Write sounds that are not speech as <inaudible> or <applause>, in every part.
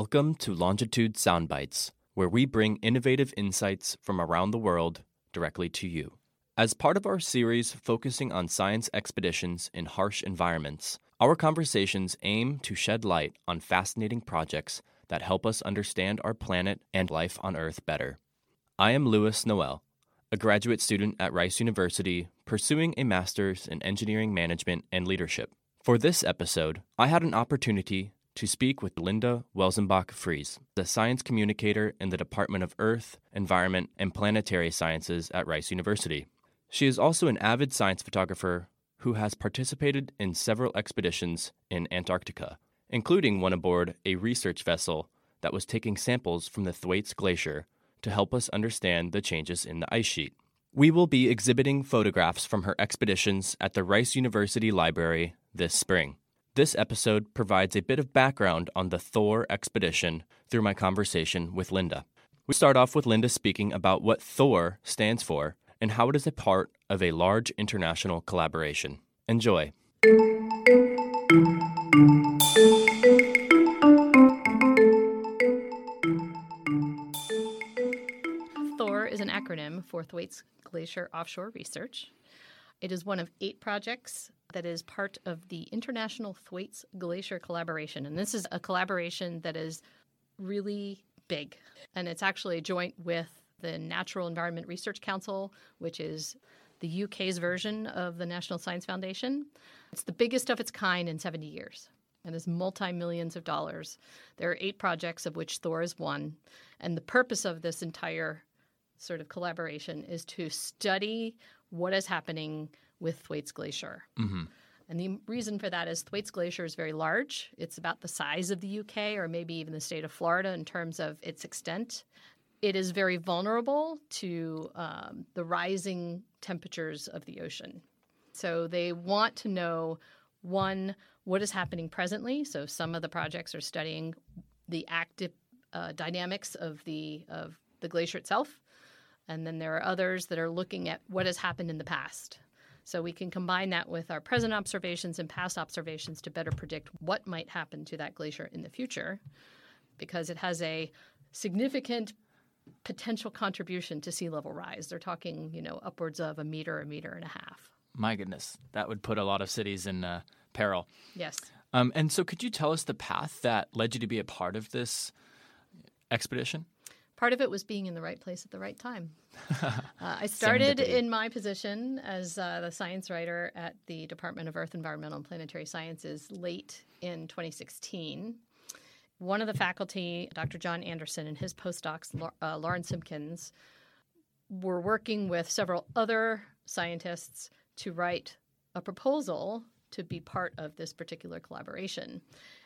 Welcome to Longitude Soundbites, where we bring innovative insights from around the world directly to you. As part of our series focusing on science expeditions in harsh environments, our conversations aim to shed light on fascinating projects that help us understand our planet and life on Earth better. I am Louis Noel, a graduate student at Rice University pursuing a master's in engineering management and leadership. For this episode, I had an opportunity to speak with Linda Welzenbach Fries, the science communicator in the Department of Earth, Environment, and Planetary Sciences at Rice University. She is also an avid science photographer who has participated in several expeditions in Antarctica, including one aboard a research vessel that was taking samples from the Thwaites Glacier to help us understand the changes in the ice sheet. We will be exhibiting photographs from her expeditions at the Rice University Library this spring. This episode provides a bit of background on the Thor expedition through my conversation with Linda. We start off with Linda speaking about what Thor stands for and how it is a part of a large international collaboration. Enjoy. THOR is an acronym for Thwaites Glacier Offshore Research. It is one of eight projects that is part of the International Thwaites Glacier Collaboration. And this is a collaboration that is really big. And it's actually a joint with the Natural Environment Research Council, which is the UK's version of the National Science Foundation. It's the biggest of its kind in 70 years and is multi millions of dollars. There are eight projects, of which Thor is one. And the purpose of this entire sort of collaboration is to study what is happening with Thwaites Glacier. Mm-hmm. And the reason for that is Thwaites Glacier is very large. It's about the size of the UK or maybe even the state of Florida in terms of its extent. It is very vulnerable to um, the rising temperatures of the ocean. So they want to know one, what is happening presently. So some of the projects are studying the active uh, dynamics of the of the glacier itself, and then there are others that are looking at what has happened in the past. So we can combine that with our present observations and past observations to better predict what might happen to that glacier in the future, because it has a significant potential contribution to sea level rise. They're talking, you know, upwards of a meter, a meter and a half. My goodness, that would put a lot of cities in uh, peril. Yes. Um, and so, could you tell us the path that led you to be a part of this expedition? Part of it was being in the right place at the right time. <laughs> uh, I started in my position as uh, the science writer at the Department of Earth, Environmental, and Planetary Sciences late in 2016. One of the faculty, Dr. John Anderson, and his postdocs, uh, Lauren Simkins, were working with several other scientists to write a proposal to be part of this particular collaboration.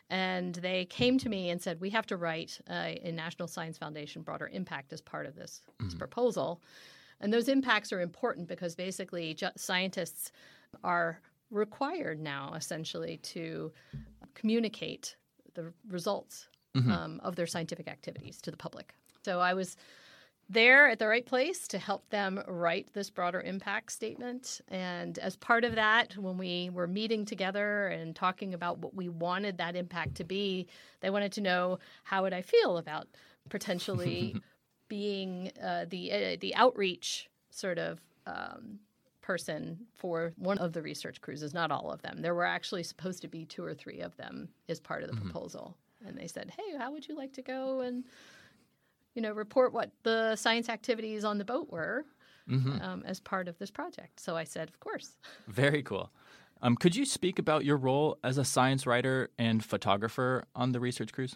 And they came to me and said, We have to write a, a National Science Foundation broader impact as part of this, mm-hmm. this proposal. And those impacts are important because basically ju- scientists are required now essentially to communicate the results mm-hmm. um, of their scientific activities to the public. So I was there at the right place to help them write this broader impact statement. And as part of that, when we were meeting together and talking about what we wanted that impact to be, they wanted to know how would I feel about potentially <laughs> being uh, the uh, the outreach sort of um, person for one of the research cruises. Not all of them. There were actually supposed to be two or three of them as part of the mm-hmm. proposal. And they said, "Hey, how would you like to go and?" You know, report what the science activities on the boat were mm-hmm. um, as part of this project. So I said, of course. Very cool. Um, could you speak about your role as a science writer and photographer on the research cruise?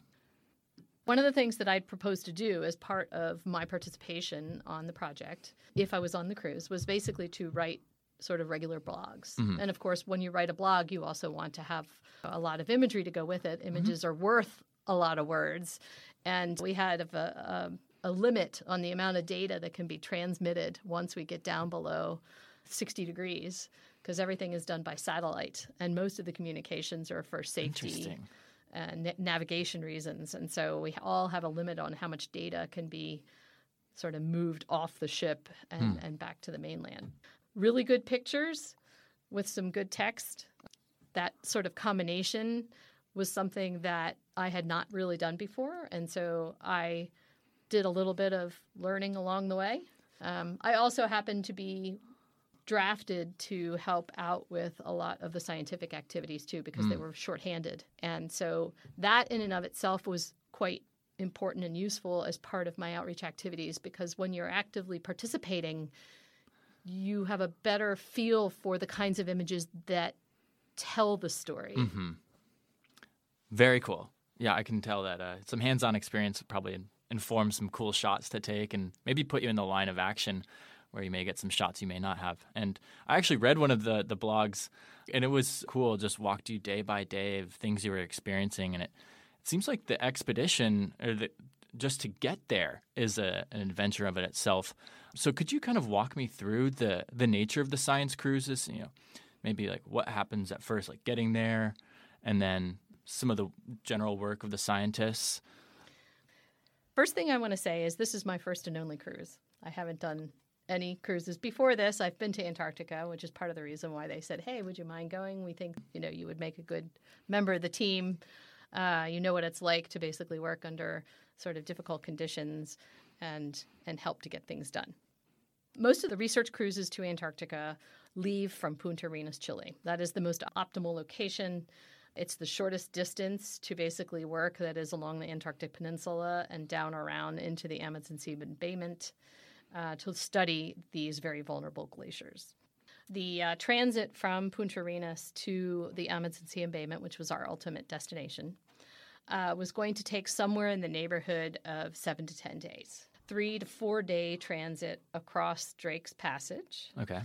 One of the things that I'd proposed to do as part of my participation on the project, if I was on the cruise, was basically to write sort of regular blogs. Mm-hmm. And of course, when you write a blog, you also want to have a lot of imagery to go with it. Images mm-hmm. are worth a lot of words. And we had a, a, a limit on the amount of data that can be transmitted once we get down below 60 degrees because everything is done by satellite and most of the communications are for safety and navigation reasons. And so we all have a limit on how much data can be sort of moved off the ship and, hmm. and back to the mainland. Really good pictures with some good text. That sort of combination was something that I had not really done before. And so I did a little bit of learning along the way. Um, I also happened to be drafted to help out with a lot of the scientific activities too because mm. they were shorthanded. And so that in and of itself was quite important and useful as part of my outreach activities because when you're actively participating, you have a better feel for the kinds of images that tell the story. Mm-hmm. Very cool. Yeah, I can tell that uh, some hands-on experience probably inform some cool shots to take and maybe put you in the line of action where you may get some shots you may not have. And I actually read one of the the blogs and it was cool. Just walked you day by day of things you were experiencing, and it, it seems like the expedition or the just to get there is a, an adventure of it itself. So could you kind of walk me through the the nature of the science cruises? You know, maybe like what happens at first, like getting there, and then some of the general work of the scientists. First thing I want to say is this is my first and only cruise. I haven't done any cruises before this. I've been to Antarctica, which is part of the reason why they said, "Hey, would you mind going? We think you know you would make a good member of the team. Uh, you know what it's like to basically work under sort of difficult conditions and and help to get things done." Most of the research cruises to Antarctica leave from Punta Arenas, Chile. That is the most optimal location. It's the shortest distance to basically work that is along the Antarctic Peninsula and down around into the Amundsen Sea embayment uh, to study these very vulnerable glaciers. The uh, transit from Punta Arenas to the Amundsen Sea embayment, which was our ultimate destination, uh, was going to take somewhere in the neighborhood of seven to 10 days. Three to four day transit across Drake's Passage. Okay.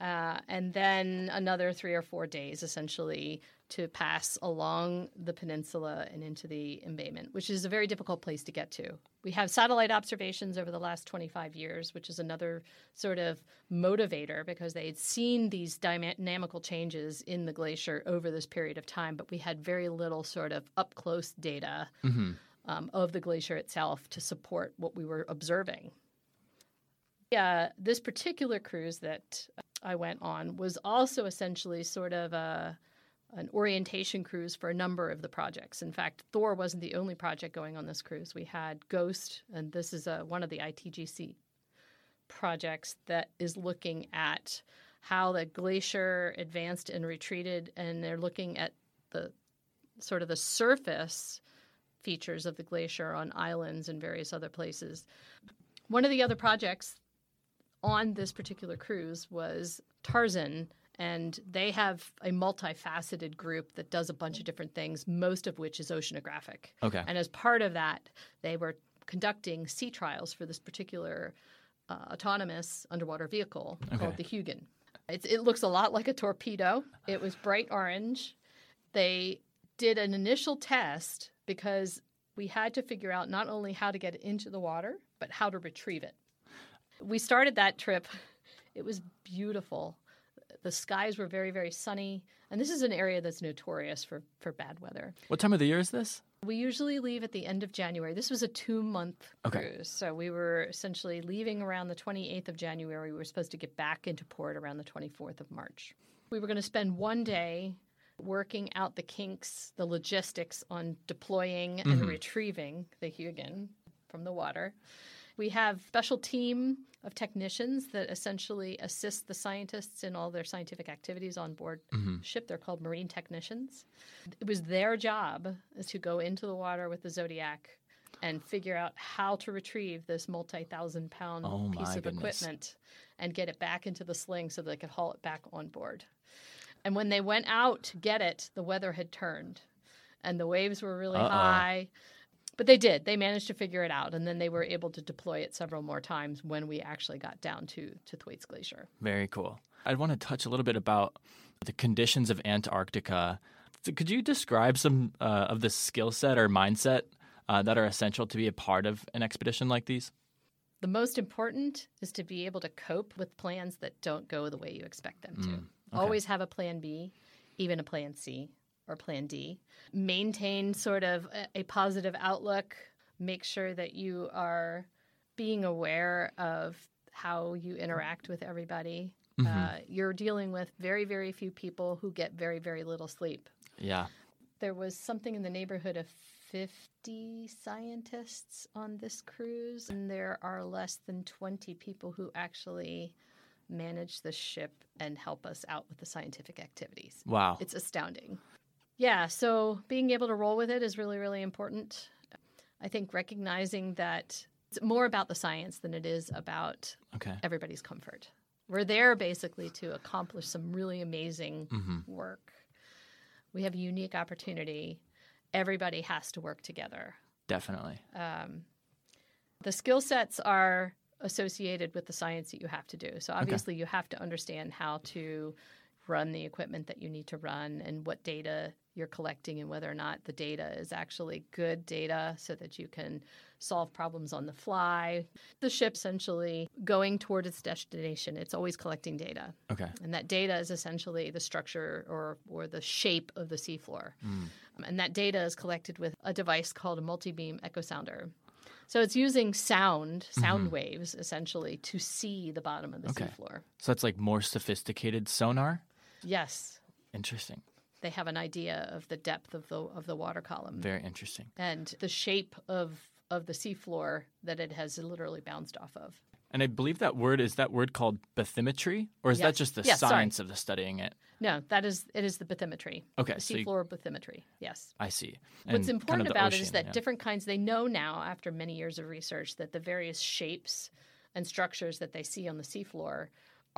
Uh, and then another three or four days essentially to pass along the peninsula and into the embayment, which is a very difficult place to get to. We have satellite observations over the last 25 years, which is another sort of motivator because they had seen these dynamical changes in the glacier over this period of time, but we had very little sort of up close data mm-hmm. um, of the glacier itself to support what we were observing. Yeah, this particular cruise that I went on was also essentially sort of a an orientation cruise for a number of the projects. In fact, Thor wasn't the only project going on this cruise. We had Ghost, and this is a, one of the ITGC projects that is looking at how the glacier advanced and retreated, and they're looking at the sort of the surface features of the glacier on islands and various other places. One of the other projects on this particular cruise was TARSAN, and they have a multifaceted group that does a bunch of different things, most of which is oceanographic. Okay. And as part of that, they were conducting sea trials for this particular uh, autonomous underwater vehicle okay. called the Hugin. It's, it looks a lot like a torpedo. It was bright orange. They did an initial test because we had to figure out not only how to get it into the water, but how to retrieve it. We started that trip. It was beautiful the skies were very, very sunny. And this is an area that's notorious for, for bad weather. What time of the year is this? We usually leave at the end of January. This was a two month okay. cruise. So we were essentially leaving around the 28th of January. We were supposed to get back into port around the 24th of March. We were going to spend one day working out the kinks, the logistics on deploying mm-hmm. and retrieving the Hugin from the water. We have a special team of technicians that essentially assist the scientists in all their scientific activities on board mm-hmm. ship. They're called marine technicians. It was their job to go into the water with the Zodiac and figure out how to retrieve this multi-thousand pound oh piece of goodness. equipment and get it back into the sling so they could haul it back on board. And when they went out to get it, the weather had turned and the waves were really Uh-oh. high but they did. They managed to figure it out, and then they were able to deploy it several more times when we actually got down to to Thwaites Glacier. Very cool. I want to touch a little bit about the conditions of Antarctica. So could you describe some uh, of the skill set or mindset uh, that are essential to be a part of an expedition like these? The most important is to be able to cope with plans that don't go the way you expect them to. Mm, okay. Always have a plan B, even a plan C or plan D. Maintain sort of a, a positive outlook. Make sure that you are being aware of how you interact with everybody. Mm-hmm. Uh, you're dealing with very, very few people who get very, very little sleep. Yeah. There was something in the neighborhood of 50 scientists on this cruise, and there are less than 20 people who actually manage the ship and help us out with the scientific activities. Wow. It's astounding. Yeah, so being able to roll with it is really, really important. I think recognizing that it's more about the science than it is about okay. everybody's comfort. We're there basically to accomplish some really amazing Mm-hmm. work. We have a unique opportunity. Everybody has to work together. Definitely. Um, the skill sets are associated with the science that you have to do. So obviously, you have to understand how to run the equipment that you need to run and what data you're collecting and whether or not the data is actually good data so that you can solve problems on the fly. The ship essentially going toward its destination, it's always collecting data. Okay. And that data is essentially the structure or, or the shape of the seafloor. Mm. And that data is collected with a device called a multi beam echo sounder. So it's using sound, sound waves, essentially, to see the bottom of the Mm-hmm. Okay. seafloor. So it's like more sophisticated sonar. Yes, Interesting. They have an idea of the depth of the of the water column Very interesting. and the shape of of the seafloor that it has literally bounced off of. And I believe that word is that word called bathymetry, or is that just the Yes, sorry. science of the studying it? No, that is it is the bathymetry. Okay, the so you- seafloor bathymetry. Yes. I see. What's And kind important of the about it is that yeah. different kinds they know now after many years of research that the various shapes and structures that they see on the seafloor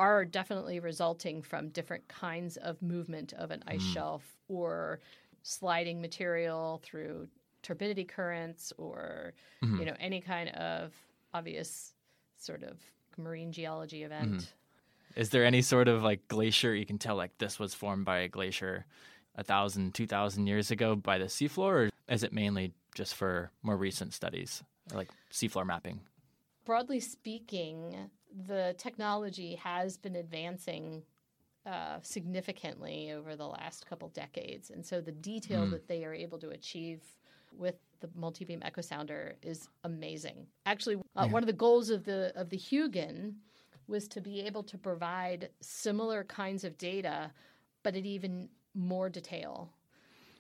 are definitely resulting from different kinds of movement of an ice shelf or sliding material through turbidity currents or Mm-hmm. you know any kind of obvious sort of marine geology event. Mm-hmm. Is there any sort of like glacier you can tell like this was formed by a glacier a thousand, two thousand years ago by the seafloor, or is it mainly just for more recent studies, or like seafloor mapping? broadly speaking, the technology has been advancing uh, significantly over the last couple decades, and so the detail that they are able to achieve with the multi-beam echo sounder is amazing. Actually, uh, one of the goals of the of the Hugin was to be able to provide similar kinds of data, but at even more detail,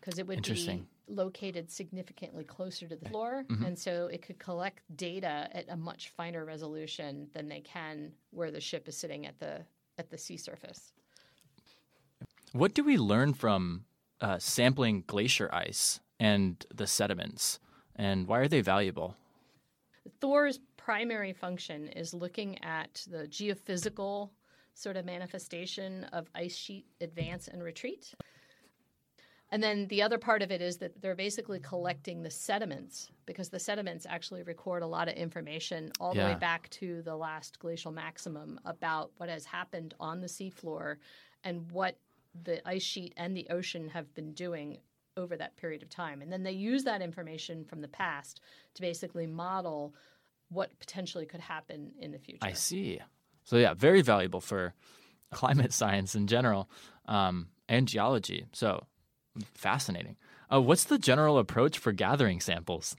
because it would be Interesting. Located significantly closer to the floor, and so it could collect data at a much finer resolution than they can where the ship is sitting at the at the sea surface. What do we learn from uh, sampling glacier ice and the sediments, and why are they valuable? Thor's primary function is looking at the geophysical sort of manifestation of ice sheet advance and retreat. And then the other part of it is that they're basically collecting the sediments because the sediments actually record a lot of information all the Yeah. way back to the last glacial maximum about what has happened on the seafloor and what the ice sheet and the ocean have been doing over that period of time. And then they use that information from the past to basically model what potentially could happen in the future. I see. So yeah, very valuable for <laughs> climate science in general um, and geology. So fascinating. Uh, what's the general approach for gathering samples?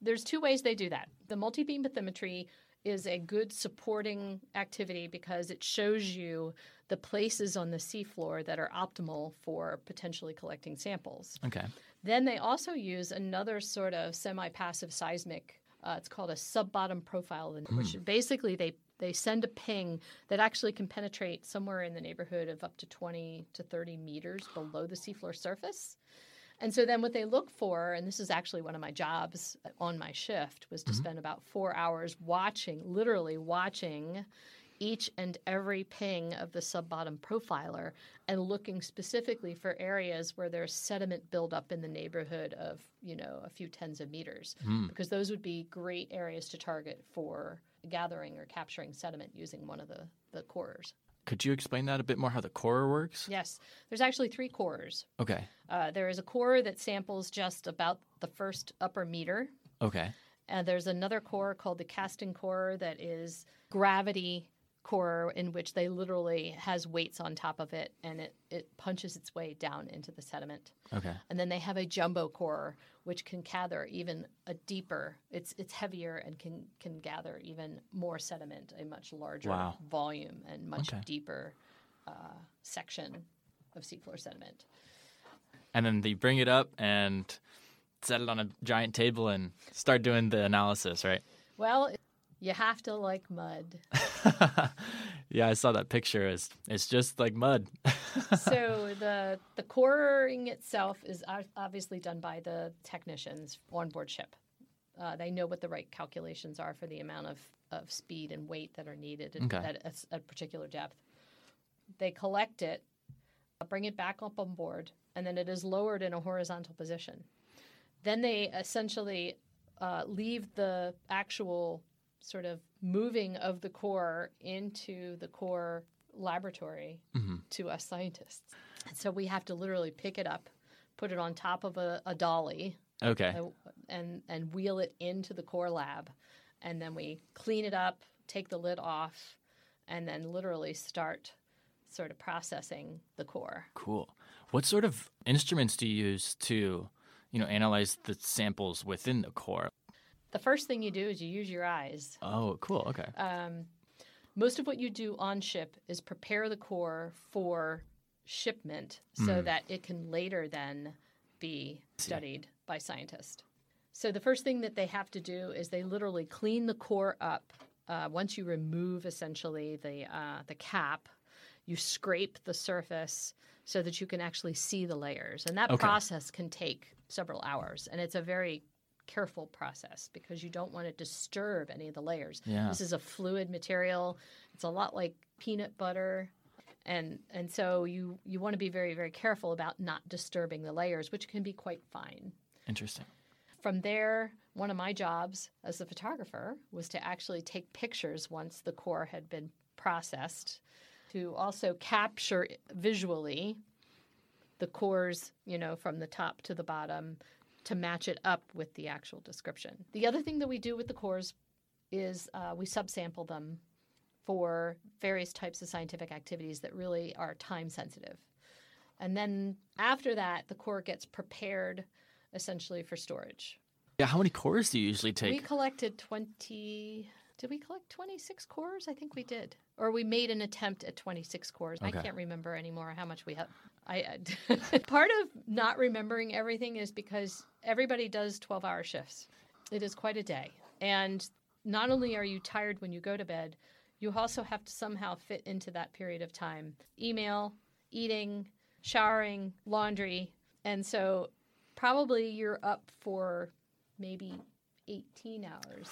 There's two ways they do that. The multi-beam bathymetry is a good supporting activity because it shows you the places on the seafloor that are optimal for potentially collecting samples. Okay. Then they also use another sort of semi-passive seismic. Uh, it's called a sub-bottom profile, which basically they they send a ping that actually can penetrate somewhere in the neighborhood of up to 20 to 30 meters below the seafloor surface. And so then what they look for, and this is actually one of my jobs on my shift, was to mm-hmm. spend about four hours watching, literally watching each and every ping of the sub-bottom profiler and looking specifically for areas where there's sediment buildup in the neighborhood of, you know, a few tens of meters. Hmm. Because those would be great areas to target for gathering or capturing sediment using one of the, the cores. Could you explain that a bit more? How the core works? Yes, there's actually three cores. Okay. Uh, there is a core that samples just about the first upper meter. Okay. And there's another core called the Kasten core that is gravity core in which they literally has weights on top of it and it, it punches its way down into the sediment. Okay. And then they have a jumbo core which can gather even a deeper. It's it's heavier and can can gather even more sediment, a much larger Wow. volume and much Okay. deeper uh, section of seafloor sediment. And then they bring it up and set it on a giant table and start doing the analysis, right? Well, you have to like mud. <laughs> yeah, I saw that picture. It's, it's just like mud. <laughs> so the the coring itself is obviously done by the technicians on board ship. Uh, they know what the right calculations are for the amount of, of speed and weight that are needed okay. at a, a particular depth. They collect it, bring it back up on board, and then it is lowered in a horizontal position. Then they essentially uh, leave the actual sort of moving of the core into the core laboratory mm-hmm. to us scientists. So we have to literally pick it up, put it on top of a, a dolly, okay, uh, and and wheel it into the core lab, and then we clean it up, take the lid off, and then literally start sort of processing the core. Cool. What sort of instruments do you use to, you know, analyze the samples within the core? The first thing you do is you use your eyes. Oh, cool. Okay. Um, most of what you do on ship is prepare the core for shipment so mm. that it can later then be studied by scientists. So the first thing that they have to do is they literally clean the core up. Uh, once you remove essentially the uh, the cap, you scrape the surface so that you can actually see the layers, and that okay. process can take several hours. And it's a very careful process because you don't want to disturb any of the layers. Yeah. This is a fluid material. It's a lot like peanut butter. And and so you you want to be very very careful about not disturbing the layers, which can be quite fine. Interesting. From there, one of my jobs as a photographer was to actually take pictures once the core had been processed to also capture visually the cores, you know, from the top to the bottom to match it up with the actual description. The other thing that we do with the cores is uh, we subsample them for various types of scientific activities that really are time sensitive. And then after that, the core gets prepared essentially for storage. Yeah, how many cores do you usually take? We collected 20. Did we collect 26 cores? I think we did. Or we made an attempt at 26 cores. Okay. I can't remember anymore how much we have. I <laughs> part of not remembering everything is because everybody does 12-hour shifts. It is quite a day. And not only are you tired when you go to bed, you also have to somehow fit into that period of time. Email, eating, showering, laundry. And so probably you're up for maybe 18 hours.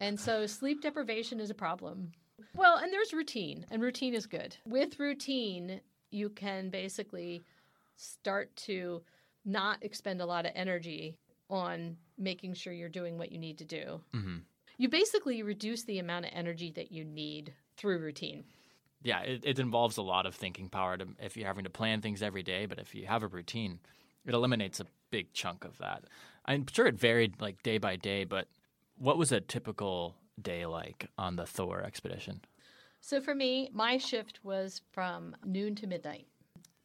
And so sleep deprivation is a problem. Well, and there's routine, and routine is good. With routine, you can basically start to not expend a lot of energy on making sure you're doing what you need to do. Mm-hmm. You basically reduce the amount of energy that you need through routine. Yeah, it, it involves a lot of thinking power to, if you're having to plan things every day, but if you have a routine, it eliminates a big chunk of that. I'm sure it varied like day by day, but what was a typical day like on the Thor expedition? So for me, my shift was from noon to midnight.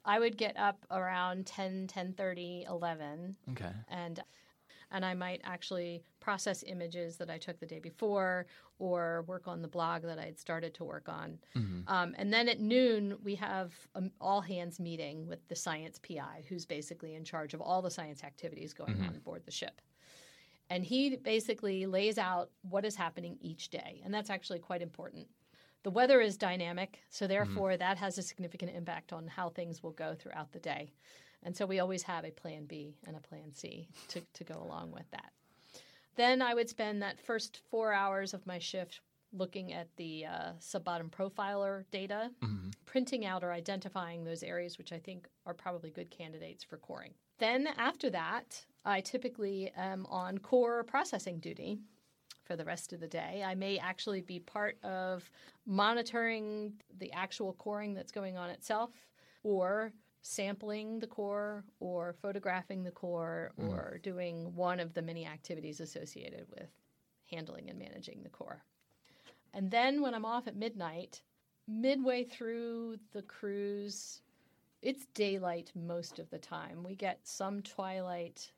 I would get up around 10, 10:30, 11. Okay. And and I might actually process images that I took the day before or work on the blog that I had started to work on. Mm-hmm. Um, and then at noon, we have an all hands meeting with the science PI, who's basically in charge of all the science activities going mm-hmm. on board the ship. And he basically lays out what is happening each day. And that's actually quite important. The weather is dynamic, so mm-hmm. therefore mm-hmm. that has a significant impact on how things will go throughout the day. And so we always have a plan B and a plan C to, to go along with that. Then I would spend that first four hours of my shift looking at the uh, sub-bottom profiler data, mm-hmm. printing out or identifying those areas which I think are probably good candidates for coring. Then after that, I typically am on core processing duty for the rest of the day. I may actually be part of monitoring the actual coring that's going on itself or sampling the core or photographing the core mm. or doing one of the many activities associated with handling and managing the core. And then when I'm off at midnight, midway through the cruise, it's daylight most of the time. We get some twilight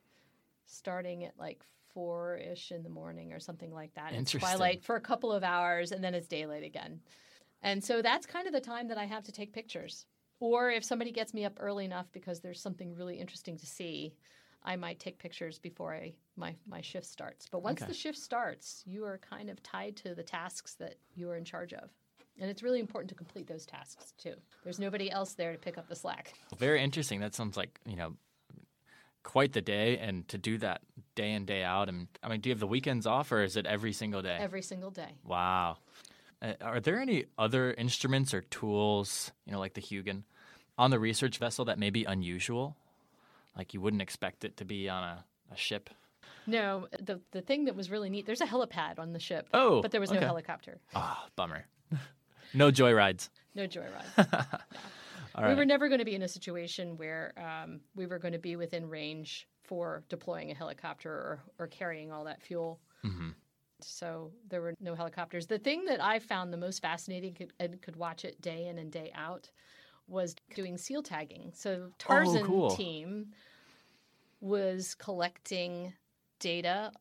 starting at like four ish in the morning or something like that. It's twilight for a couple of hours and then it's daylight again. And so that's kind of the time that I have to take pictures. Or if somebody gets me up early enough because there's something really interesting to see, I might take pictures before I, my, my shift starts. But once Okay. the shift starts, you are kind of tied to the tasks that you are in charge of. And it's really important to complete those tasks too. There's nobody else there to pick up the slack. Very interesting. That sounds like, you know, quite the day and to do that day in, day out. And I mean, do you have the weekends off or is it every single day? Every single day. Wow. Uh, are there any other instruments or tools, you know, like the Hugin, on the research vessel that may be unusual? Like you wouldn't expect it to be on a, a ship? No, the the thing that was really neat. There's a helipad on the ship. Oh, but there was no helicopter. Ah, bummer. <laughs> no joyrides. No joyride. <laughs> All we right. were never going to be in a situation where um, we were going to be within range for deploying a helicopter or, or carrying all that fuel. hmm So there were no helicopters. The thing that I found the most fascinating could, and could watch it day in and day out was doing seal tagging. So TARSAN cool. team was collecting data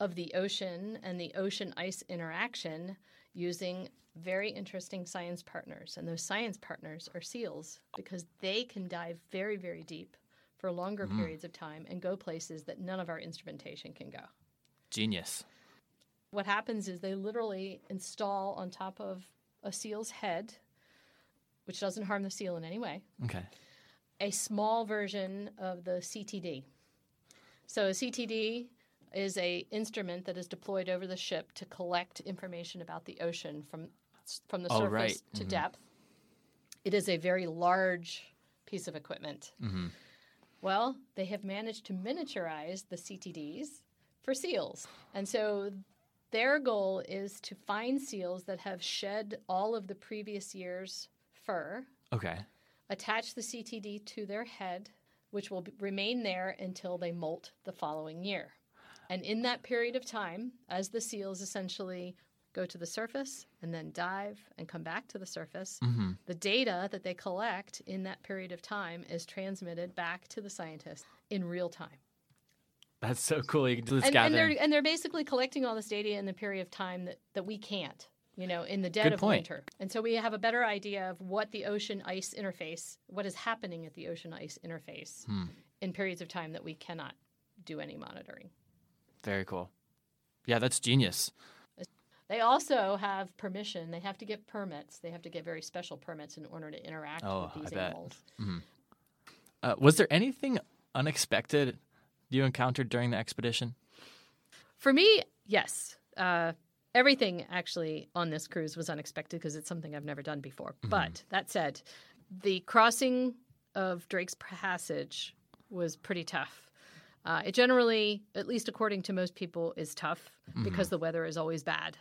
of the ocean and the ocean ice interaction using very interesting science partners. And those science partners are SEALs because they can dive very, very deep for longer mm-hmm. periods of time and go places that none of our instrumentation can go. Genius. What happens is they literally install on top of a seal's head, which doesn't harm the seal in any way, Okay. a small version of the CTD. So a CTD is a instrument that is deployed over the ship to collect information about the ocean from from the Oh, surface right. to depth. It is a very large piece of equipment. hmm Well, they have managed to miniaturize the CTDs for seals. And so their goal is to find seals that have shed all of the previous year's fur, Okay. attach the CTD to their head, which will remain there until they molt the following year. And in that period of time, as the seals essentially go to the surface and then dive and come back to the surface, hmm the data that they collect in that period of time is transmitted back to the scientists in real time. That's so cool. You can do this And, and they're and they're basically collecting all this data in the period of time that, that we can't, you know, in the dead Good of point. winter. And so we have a better idea of what the ocean ice interface, what is happening at the ocean ice interface Hmm. in periods of time that we cannot do any monitoring. Very cool. Yeah, that's genius. They also have permission. They have to get permits. They have to get very special permits in order to interact Oh, with these I bet. animals. Uh, was there anything unexpected you encountered during the expedition? For me, yes. Uh, everything actually on this cruise was unexpected because it's something I've never done before. But that said, the crossing of Drake's Passage was pretty tough. Uh, it generally, at least according to most people, is tough because the weather is always bad.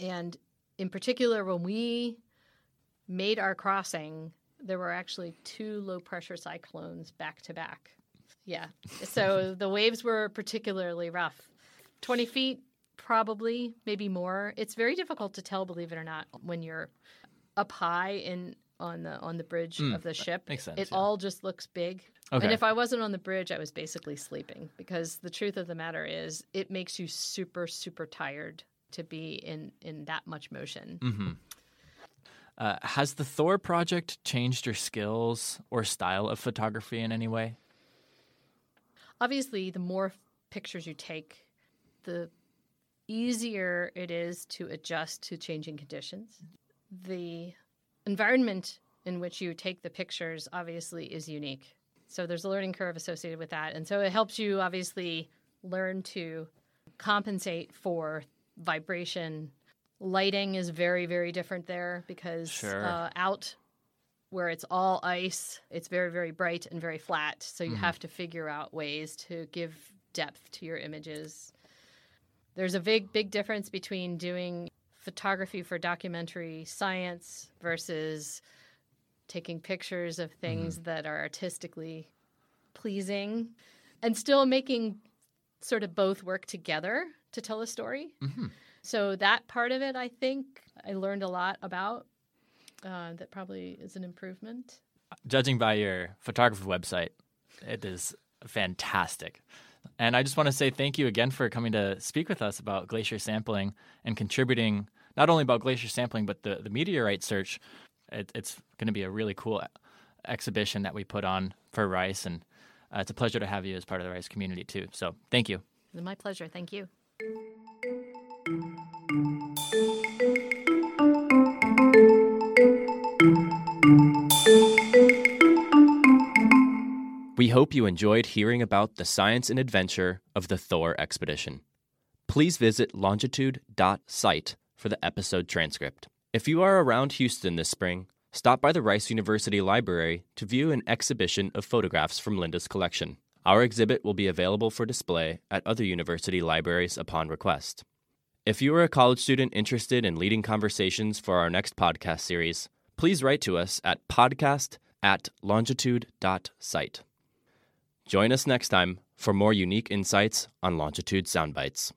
And in particular, when we made our crossing, there were actually two low pressure cyclones back to back. Yeah. So <laughs> the waves were particularly rough. 20 feet, probably, maybe more. It's very difficult to tell, believe it or not, when you're up high in on the on the bridge Mm, of the ship. makes sense, It yeah. all just looks big. Okay. And if I wasn't on the bridge, I was basically sleeping because the truth of the matter is it makes you super super tired to be in in that much motion. Mm-hmm. Uh, has the Thor project changed your skills or style of photography in any way? obviously the more pictures you take the easier it is to adjust to changing conditions the environment in which you take the pictures obviously is unique. So there's a learning curve associated with that. And so it helps you obviously learn to compensate for vibration. Lighting is very very different there because Sure. uh, out where it's all ice it's very very bright and very flat. So you have to figure out ways to give depth to your images. There's a big big difference between doing photography for documentary science versus taking pictures of things that are artistically pleasing and still making sort of both work together to tell a story. Hmm so that part of it i think i learned a lot about uh, that probably is an improvement. Judging by your photography website, it is fantastic. And I just want to say thank you again for coming to speak with us about glacier sampling and contributing not only about glacier sampling, but the, the meteorite search. It, it's going to be a really cool exhibition that we put on for Rice. And uh, it's a pleasure to have you as part of the Rice community too. So thank you. It's my pleasure. Thank you. We hope you enjoyed hearing about the science and adventure of the Thor expedition. Please visit longitude.site for the episode transcript. If you are around Houston this spring, stop by the Rice University Library to view an exhibition of photographs from Linda's collection. Our exhibit will be available for display at other university libraries upon request. If you are a college student interested in leading conversations for our next podcast series, please write to us at podcast at longitude.site. Join us next time for more unique insights on Longitude Soundbites.